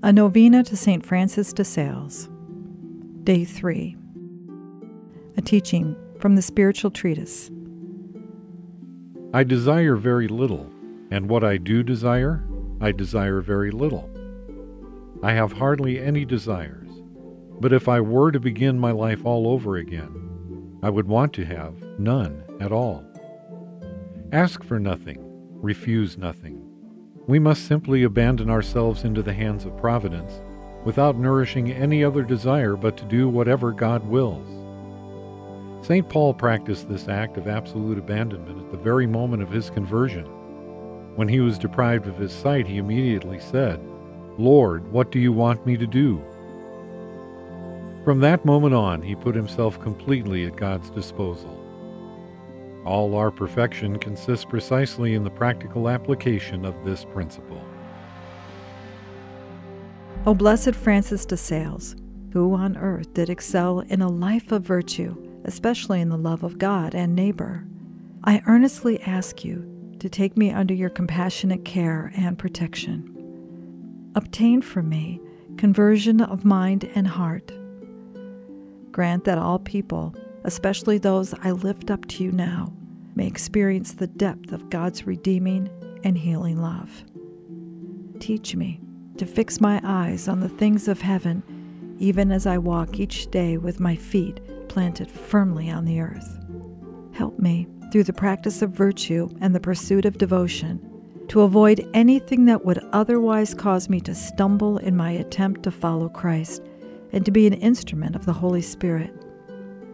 A Novena to St. Francis de Sales. Day 3. A teaching from the Spiritual Treatise. I desire very little, and what I do desire, I desire very little. I have hardly any desires, but if I were to begin my life all over again, I would want to have none at all. Ask for nothing, refuse nothing. We must simply abandon ourselves into the hands of Providence without nourishing any other desire but to do whatever God wills. St. Paul practiced this act of absolute abandonment at the very moment of his conversion. When he was deprived of his sight, he immediately said, Lord, what do you want me to do? From that moment on, he put himself completely at God's disposal. All our perfection consists precisely in the practical application of this principle. O blessed Francis de Sales, who on earth did excel in a life of virtue, especially in the love of God and neighbor, I earnestly ask you to take me under your compassionate care and protection. Obtain for me conversion of mind and heart. Grant that all people, especially those I lift up to you now, may experience the depth of God's redeeming and healing love. Teach me to fix my eyes on the things of heaven, even as I walk each day with my feet planted firmly on the earth. Help me, through the practice of virtue and the pursuit of devotion, to avoid anything that would otherwise cause me to stumble in my attempt to follow Christ and to be an instrument of the Holy Spirit.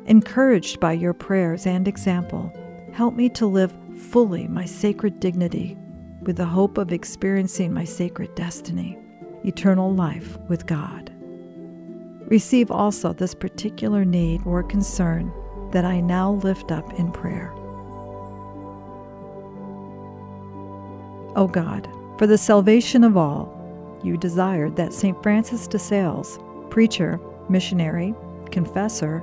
Encouraged by your prayers and example, Help me to live fully my sacred dignity with the hope of experiencing my sacred destiny, eternal life with God. Receive also this particular need or concern that I now lift up in prayer. O God, for the salvation of all, you desired that St. Francis de Sales, preacher, missionary, confessor,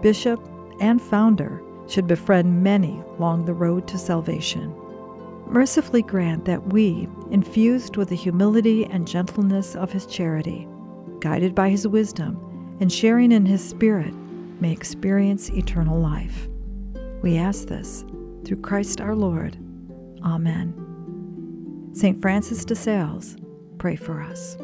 bishop, and founder, should befriend many along the road to salvation. Mercifully grant that we, infused with the humility and gentleness of his charity, guided by his wisdom, and sharing in his spirit, may experience eternal life. We ask this through Christ our Lord. Amen. St. Francis de Sales, pray for us.